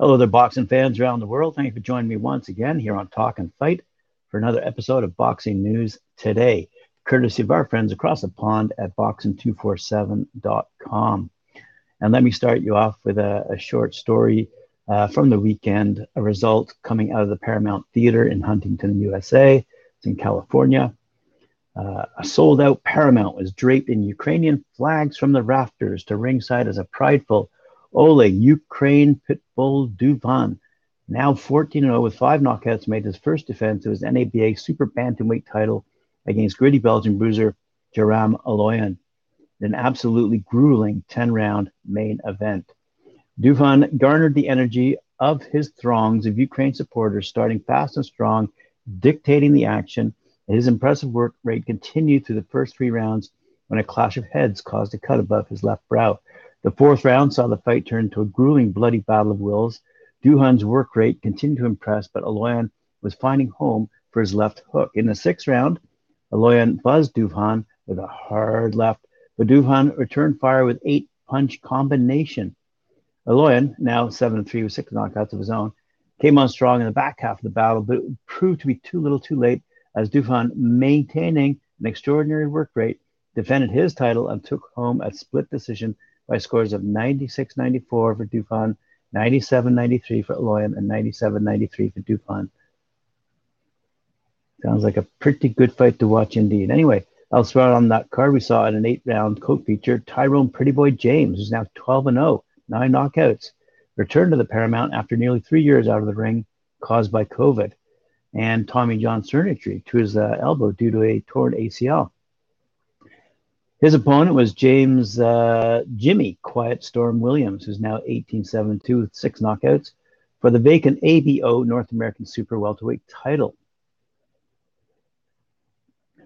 Hello there, boxing fans around the world. Thank you for joining me once again here on Talk and Fight for another episode of Boxing News Today, courtesy of our friends across the pond at boxing247.com. And let me start you off with a, a short story uh, from the weekend, a result coming out of the Paramount Theater in Huntington, USA. It's in California. Uh, a sold out Paramount was draped in Ukrainian flags from the rafters to ringside as a prideful Oleg Ukraine Pitbull Dovhun, now 14 0 with five knockouts, made his first defense of his NABA super bantamweight title against gritty Belgian bruiser Jaram Aloyan an absolutely grueling 10 round main event. Dovhun garnered the energy of his throngs of Ukraine supporters, starting fast and strong, dictating the action. His impressive work rate continued through the first three rounds when a clash of heads caused a cut above his left brow. The fourth round saw the fight turn to a grueling, bloody battle of wills. Dovhun's work rate continued to impress, but Aloyan was finding home for his left hook. In the sixth round, Aloyan buzzed Dovhun with a hard left, but Dovhun returned fire with eight punch combination. Aloyan, now 7 3 with six knockouts of his own, came on strong in the back half of the battle, but it proved to be too little too late as Dovhun, maintaining an extraordinary work rate, defended his title and took home a split decision by scores of 96 94 for Dovhun, 97 93 for Aloyan, and 97 93 for Dovhun. Sounds like a pretty good fight to watch indeed. Anyway, elsewhere on that card, we saw in an eight round co feature Tyrone Pretty Boy James, who's now 12 and 0, nine knockouts, returned to the Paramount after nearly three years out of the ring caused by COVID and Tommy John surgery to his uh, elbow due to a torn ACL. His opponent was James uh, Jimmy Quiet Storm Williams, who's now 1872 with six knockouts for the vacant ABO North American Super Welterweight title.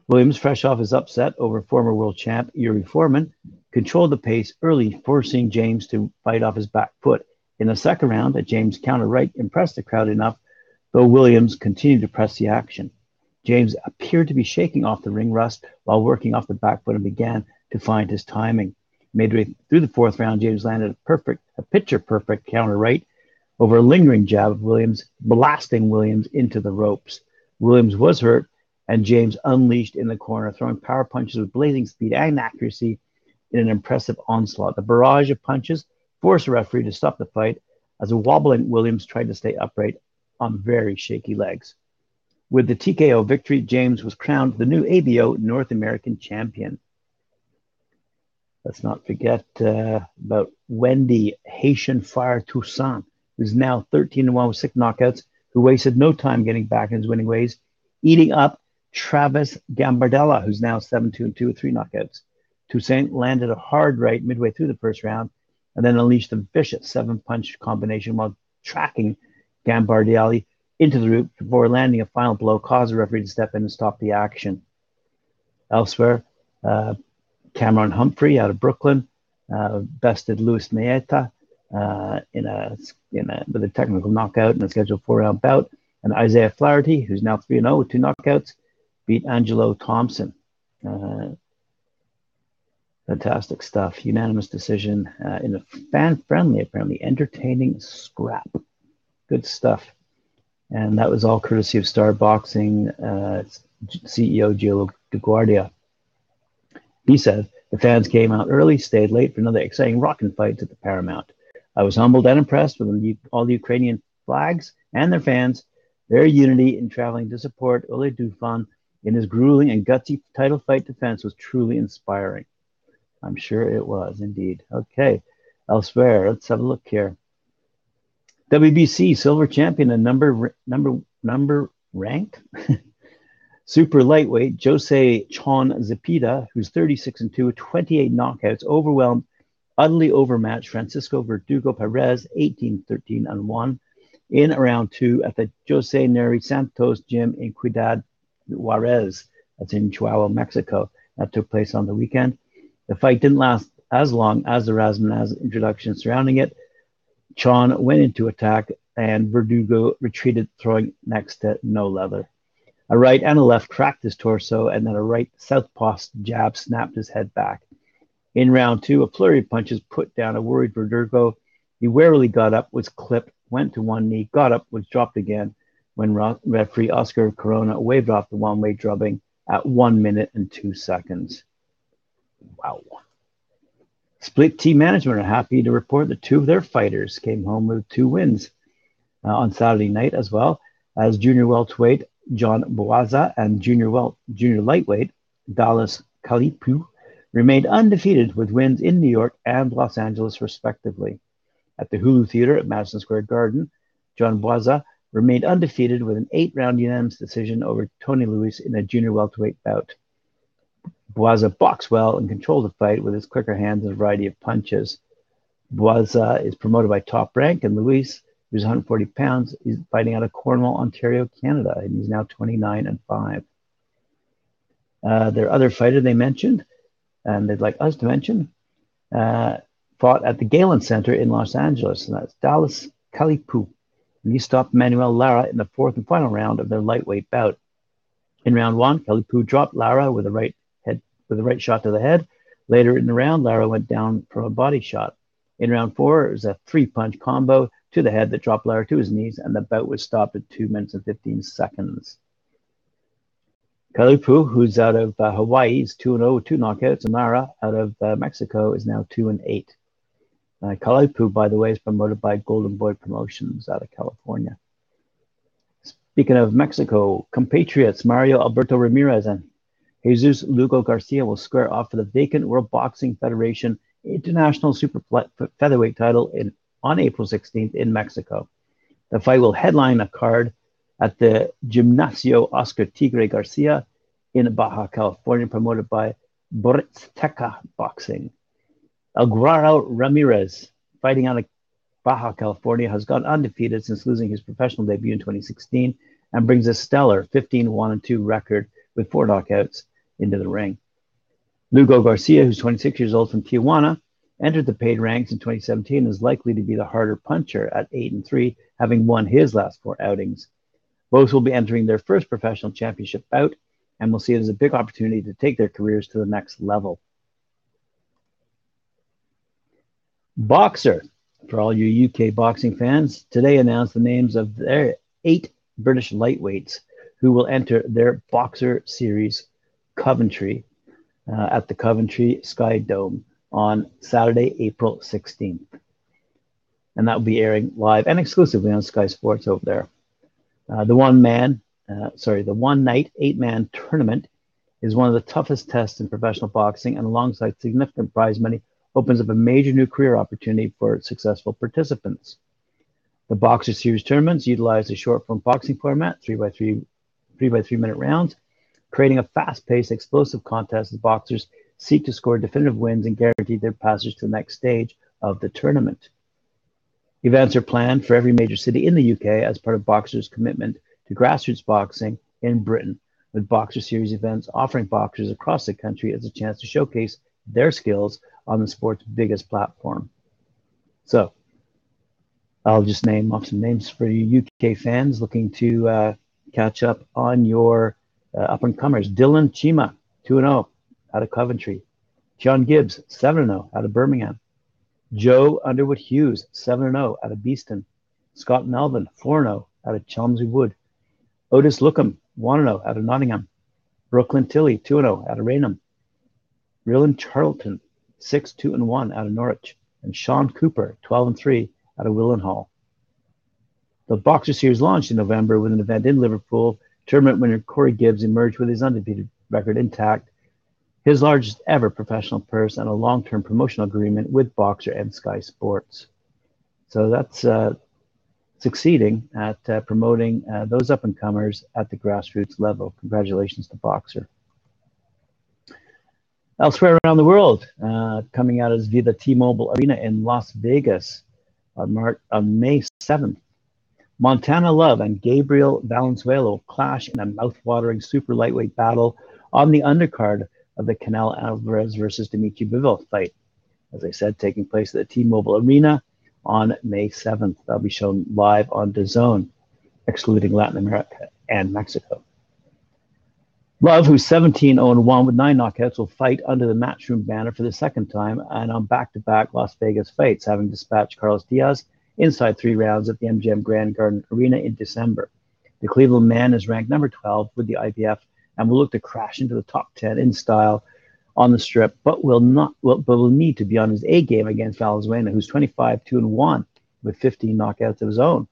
Williams, fresh off his upset over former world champ Yuri Foreman, controlled the pace early, forcing James to fight off his back foot. In the second round, a James counter right impressed the crowd enough, though Williams continued to press the action. James appeared to be shaking off the ring rust while working off the back foot and began to find his timing. Midway through the fourth round, James landed a perfect, a picture perfect counter right over a lingering jab of Williams, blasting Williams into the ropes. Williams was hurt, and James unleashed in the corner, throwing power punches with blazing speed and accuracy in an impressive onslaught. The barrage of punches forced the referee to stop the fight as a wobbling Williams tried to stay upright on very shaky legs. With the TKO victory, James was crowned the new ABO North American champion. Let's not forget uh, about Wendy Haitian Fire Toussaint, who's now 13 1 with six knockouts, who wasted no time getting back in his winning ways, eating up Travis Gambardella, who's now 7 2 and 2 with three knockouts. Toussaint landed a hard right midway through the first round and then unleashed a vicious seven punch combination while tracking Gambardelli into the root before landing a final blow, caused the referee to step in and stop the action. Elsewhere, uh, Cameron Humphrey out of Brooklyn uh, bested Luis Maeta uh, in a, in a with a technical knockout in a scheduled four round bout. And Isaiah Flaherty, who's now 3 0 with two knockouts, beat Angelo Thompson. Uh, fantastic stuff. Unanimous decision uh, in a fan friendly, apparently entertaining scrap. Good stuff. And that was all courtesy of Star Boxing uh, CEO Gio DeGuardia. He said, the fans came out early, stayed late for another exciting rockin' fight at the Paramount. I was humbled and impressed with all the Ukrainian flags and their fans, their unity in traveling to support Oleg Dovhun in his grueling and gutsy title fight defense was truly inspiring. I'm sure it was indeed. Okay, elsewhere, let's have a look here. WBC silver champion and number number number ranked super lightweight Jose Chon Zepeda, who's 36 and 2 with 28 knockouts, overwhelmed, utterly overmatched Francisco Verdugo Perez, 18 13 and 1 in round two at the Jose Neri Santos gym in Ciudad Juarez. That's in Chihuahua, Mexico. That took place on the weekend. The fight didn't last as long as the Razmanaz introduction surrounding it, Chon went into attack and Verdugo retreated, throwing next to no leather. A right and a left cracked his torso, and then a right southpaw jab snapped his head back. In round two, a flurry of punches put down a worried Verdugo. He warily got up, was clipped, went to one knee, got up, was dropped again when referee Oscar Corona waved off the one way drubbing at one minute and two seconds. Wow. Split-T management are happy to report that two of their fighters came home with two wins uh, on Saturday night, as well as junior welterweight John Bauza and junior wel- junior lightweight Dallas Kalipu remained undefeated with wins in New York and Los Angeles, respectively. At the Hulu Theater at Madison Square Garden, John Bauza remained undefeated with an eight round unanimous decision over Tony Luis in a junior welterweight bout. Bauza boxed well and controlled the fight with his quicker hands and a variety of punches. Bauza is promoted by Top Rank, and Luis, who's 140 pounds, is fighting out of Cornwall, Ontario, Canada, and he's now 29 and 5. Uh, their other fighter they mentioned, and they'd like us to mention, uh, fought at the Galen Center in Los Angeles, and that's Dallas Kalipu and he stopped Manuel Lara in the fourth and final round of their lightweight bout. In round one, Kalipu dropped Lara with a right with a right shot to the head. Later in the round, Lara went down from a body shot. In round four, it was a three-punch combo to the head that dropped Lara to his knees, and the bout was stopped at two minutes and 15 seconds. Kalipu, who's out of uh, Hawaii, is 2 0 with two knockouts, and Lara, out of uh, Mexico, is now 2 and 8. Uh, Kalipu, by the way, is promoted by Golden Boy Promotions out of California. Speaking of Mexico, compatriots Mario Alberto Ramirez and Jesus Lugo Garcia will square off for the vacant World Boxing Federation International Super Featherweight title in, on April 16th in Mexico. The fight will headline a card at the Gimnasio Oscar Tigre Garcia in Baja California, promoted by Boritsteca Boxing. Alguaro Ramirez, fighting out of Baja California, has gone undefeated since losing his professional debut in 2016 and brings a stellar 15 1 2 record with four knockouts into the ring. Lugo Garcia, who's 26 years old from Tijuana, entered the paid ranks in 2017 and is likely to be the harder puncher at 8 and 3, having won his last four outings. Both will be entering their first professional championship bout and will see it as a big opportunity to take their careers to the next level. Boxxer, for all you UK boxing fans, today announced the names of their eight British lightweights who will enter their Boxxer Series Coventry uh, at the Coventry Sky Dome on Saturday, April 16th. And that will be airing live and exclusively on Sky Sports over there. Uh, the one man, uh, sorry, the one night, eight man tournament is one of the toughest tests in professional boxing, and alongside significant prize money, opens up a major new career opportunity for successful participants. The Boxxer Series tournaments utilize a short form boxing format, three by three, three by three minute rounds, creating a fast paced, explosive contest as boxers seek to score definitive wins and guarantee their passage to the next stage of the tournament. Events are planned for every major city in the UK as part of Boxxer's commitment to grassroots boxing in Britain, with Boxxer Series events offering boxers across the country as a chance to showcase their skills on the sport's biggest platform. So I'll just name off some names for you UK fans looking to uh, catch up on your uh, up and comers. Dylan Chima, 2 0 out of Coventry. John Gibbs, 7 0 out of Birmingham. Joe Underwood Hughes, 7 0 out of Beeston. Scott Melvin, 4 0 out of Chelmsley Wood. Otis Lookham, 1 0 out of Nottingham. Brooklyn Tilly, 2 0 out of Raynham. Ryland Charlton, 6 2 and 1 out of Norwich, and Sean Cooper, 12 3 out of Willenhall. The Boxxer Series launched in November with an event in Liverpool. Tournament winner Corey Gibbs emerged with his undefeated record intact, his largest ever professional purse, and a long term promotional agreement with Boxxer and Sky Sports. So that's uh, succeeding at uh, promoting uh, those up and comers at the grassroots level. Congratulations to Boxxer. Elsewhere around the world, uh, coming out as via the T-Mobile Arena in Las Vegas on, Mar- on May 7th. Montana Love and Gabriel Valenzuela clash in a mouth-watering super lightweight battle on the undercard of the Canelo Alvarez versus Dimitri Bivol fight. As I said, taking place at the T-Mobile Arena on May 7th. That'll be shown live on DAZN, excluding Latin America and Mexico. Love, who's 17 0 1 with nine knockouts, will fight under the Matchroom banner for the second time and on back to back Las Vegas fights, having dispatched Carlos Diaz inside three rounds at the MGM Grand Garden Arena in December. The Cleveland man is ranked number 12 with the IBF and will look to crash into the top 10 in style on the strip, but will not will, but will need to be on his A game against Valenzuela, who's 25 2 and 1 with 15 knockouts of his own.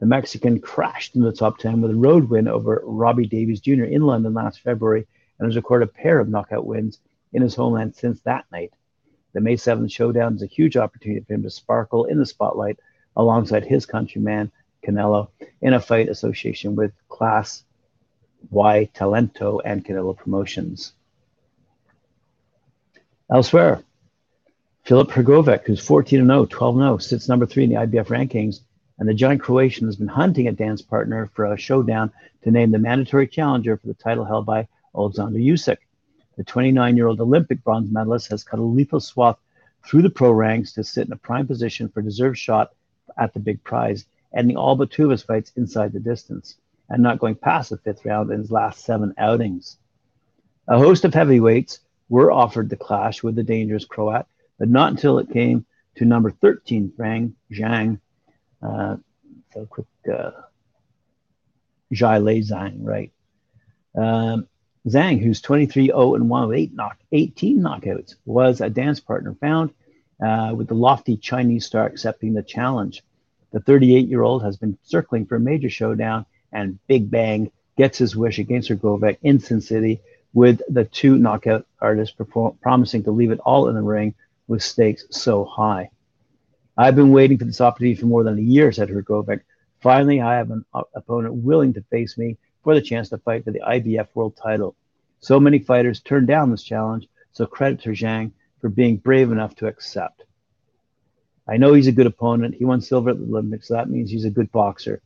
The Mexican crashed into the top 10 with a road win over Robbie Davies Jr. in London last February and has recorded a pair of knockout wins in his homeland since that night. The May 7th showdown is a huge opportunity for him to sparkle in the spotlight alongside his countryman Canelo in a fight association with Clase Y Talento and Canelo Promotions. Elsewhere, Filip Hrgovic, who's 14 0, 12 0, sits number three in the IBF rankings, and the giant Croatian has been hunting a dance partner for a showdown to name the mandatory challenger for the title held by Alexander Usyk. The 29 year old Olympic bronze medalist has cut a lethal swath through the pro ranks to sit in a prime position for a deserved shot at the big prize, ending all but two of his fights inside the distance and not going past the fifth round in his last seven outings. A host of heavyweights were offered the clash with the dangerous Croat, but not until it came to number 13, Fang Zhang. Uh, so quick, uh, Zhilei Zhang, right? Um, Zhang, who's 23 0 and 1 with eight knock, 18 knockouts, was a dance partner found uh, with the lofty Chinese star accepting the challenge. The 38 year old has been circling for a major showdown, and Big Bang gets his wish against Hrgovic in Sin City with the two knockout artists perform- promising to leave it all in the ring with stakes so high. I've been waiting for this opportunity for more than a year, said Hrgovic. Finally, I have an opponent willing to face me for the chance to fight for the IBF world title. So many fighters turned down this challenge, so credit to Zhang for being brave enough to accept. I know he's a good opponent. He won silver at the Olympics, so that means he's a good boxer.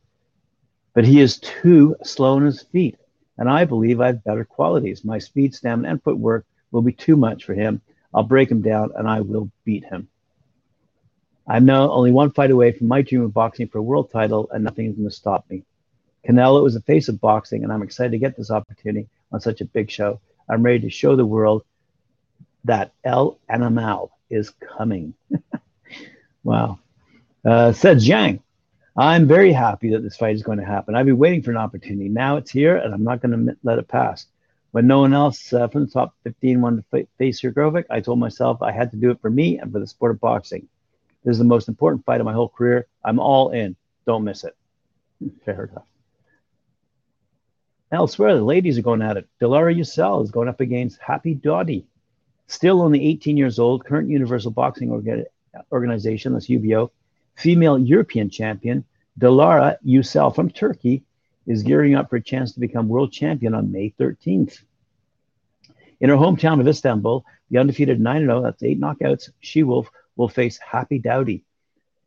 But he is too slow on his feet and I believe I have better qualities. My speed, stamina, and footwork will be too much for him. I'll break him down and I will beat him. I'm now only one fight away from my dream of boxing for a world title, and nothing is going to stop me. Canelo is the face of boxing, and I'm excited to get this opportunity on such a big show. I'm ready to show the world that El Animal is coming. wow. Uh, said Zhang, I'm very happy that this fight is going to happen. I've been waiting for an opportunity. Now it's here, and I'm not going to let it pass. When no one else uh, from the top 15 wanted to face Hrgovic, I told myself I had to do it for me and for the sport of boxing. This is the most important fight of my whole career. I'm all in. Don't miss it. Fair enough. Elsewhere, the ladies are going at it. Dilara Yücel is going up against Happy Daudi. Still only 18 years old, current Universal Boxing Organization, that's UBO, female European champion, Dilara Yücel from Turkey is gearing up for a chance to become world champion on May 13th. In her hometown of Istanbul, the undefeated 9 0, that's eight knockouts, She Wolf will face Happy Daudi,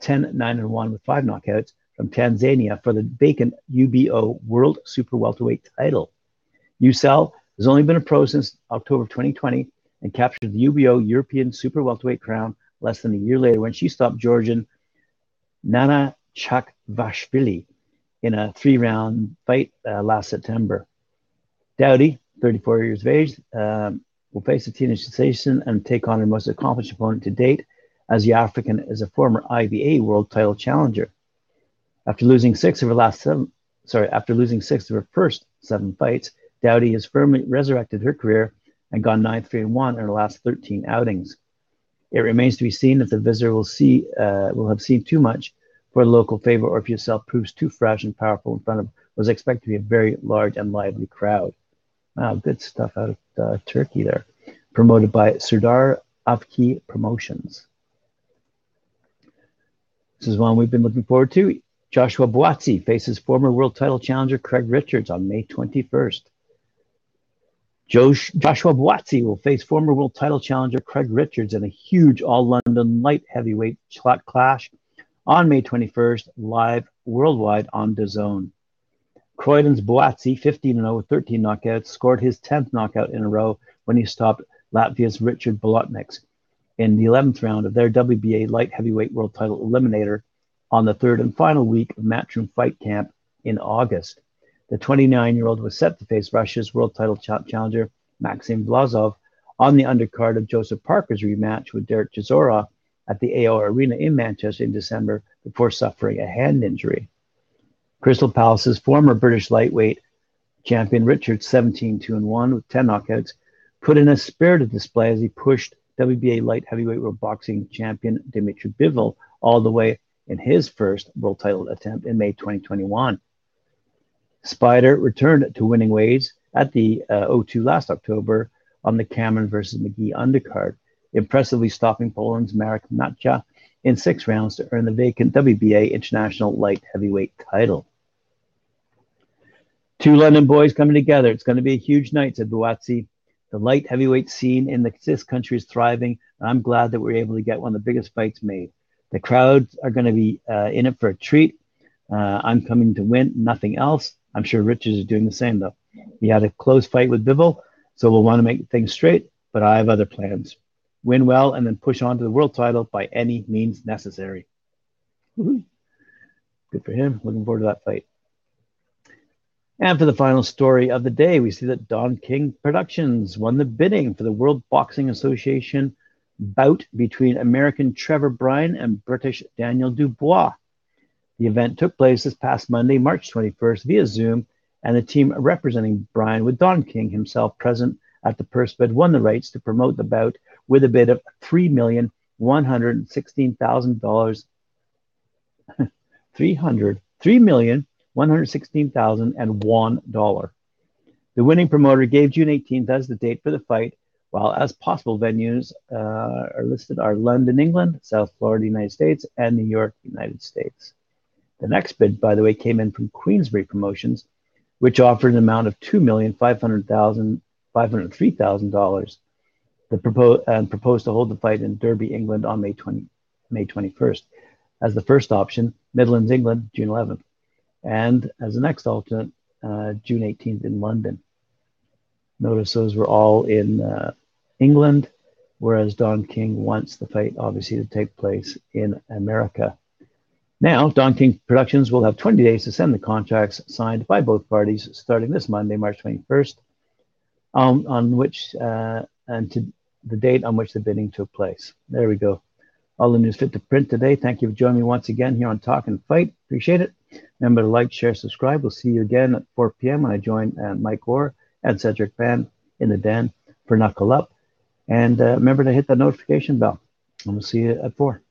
10 9 1 with five knockouts from Tanzania for the vacant UBO World Super Welterweight title. Yücel has only been a pro since October 2020 and captured the UBO European Super Welterweight crown less than a year later when she stopped Georgian Nana Chakvashvili in a three round fight uh, last September. Daudi, 34 years of age, um, will face a teenage sensation and take on her most accomplished opponent to date, as the African is a former IBA world title challenger. After losing six of her last seven, sorry, after losing six of her first seven fights, Daudi has firmly resurrected her career and gone 9 3 1 in her last 13 outings. It remains to be seen if the visitor will see uh, will have seen too much for the local favor or if yourself proves too fresh and powerful in front of was expected to be a very large and lively crowd. Wow, good stuff out of uh, Turkey there. Promoted by Serdar Avki Promotions. This is one we've been looking forward to. Joshua Buatsi faces former world title challenger Craig Richards on May 21st. Josh, Joshua Buatsi will face former world title challenger Craig Richards in a huge all London light heavyweight clash on May 21st, live worldwide on DAZN. Croydon's Buatsi, 15 0 with 13 knockouts, scored his 10th knockout in a row when he stopped Latvia's Richard Bolotniks in the 11th round of their WBA light heavyweight world title eliminator on the third and final week of Matchroom Fight Camp in August. The 29 year old was set to face Russia's world title ch- challenger Maxim Vlasov on the undercard of Joseph Parker's rematch with Derek Chisora at the AO Arena in Manchester in December before suffering a hand injury. Crystal Palace's former British lightweight champion Richard, 17 2 1 with 10 knockouts, put in a spirited display as he pushed WBA light heavyweight world boxing champion Dimitri Bivol all the way in his first world title attempt in May 2021. Spider returned to winning ways at the uh, O2 last October on the Cameron versus McGee undercard, impressively stopping Poland's Marek Matyja in six rounds to earn the vacant WBA International Light Heavyweight title. Two London boys coming together. It's going to be a huge night, said Buatsi. The light heavyweight scene in the, this country is thriving, and I'm glad that we're able to get one of the biggest fights made. The crowds are going to be uh, in it for a treat. Uh, I'm coming to win, nothing else. I'm sure Richards is doing the same, though. He had a close fight with Bivol, so we'll want to make things straight, but I have other plans. Win well and then push on to the world title by any means necessary. Woo-hoo. Good for him. Looking forward to that fight. And for the final story of the day, we see that Don King Productions won the bidding for the World Boxing Association bout between American Trevor Bryan and British Daniel Dubois. The event took place this past Monday, March 21st, via Zoom, and the team representing Bryan, with Don King himself present at the purse bid, won the rights to promote the bout with a bid of $3,116,000. 300, $3 $116,001. The winning promoter gave June 18th as the date for the fight, while as possible venues uh, are listed are London, England, South Florida, United States, and New York, United States. The next bid, by the way, came in from Queensberry Promotions, which offered an amount of $2,503,000 propo- and proposed to hold the fight in Derby, England on May, 20, May 21st. As the first option, Midlands, England, June 11th and as the next alternate, uh, June 18th in London. Notice those were all in uh, England, whereas Don King wants the fight obviously to take place in America. Now, Don King Productions will have 20 days to send the contracts signed by both parties starting this Monday, March 21st, um, on which uh, and to the date on which the bidding took place. There we go. All the news fit to print today. Thank you for joining me once again here on Talk and Fight. Appreciate it. Remember to like, share, subscribe. We'll see you again at 4 p.m. when I join uh, Mike Orr and Cedric Van in the den for Knuckle Up. And uh, remember to hit that notification bell. And we'll see you at 4.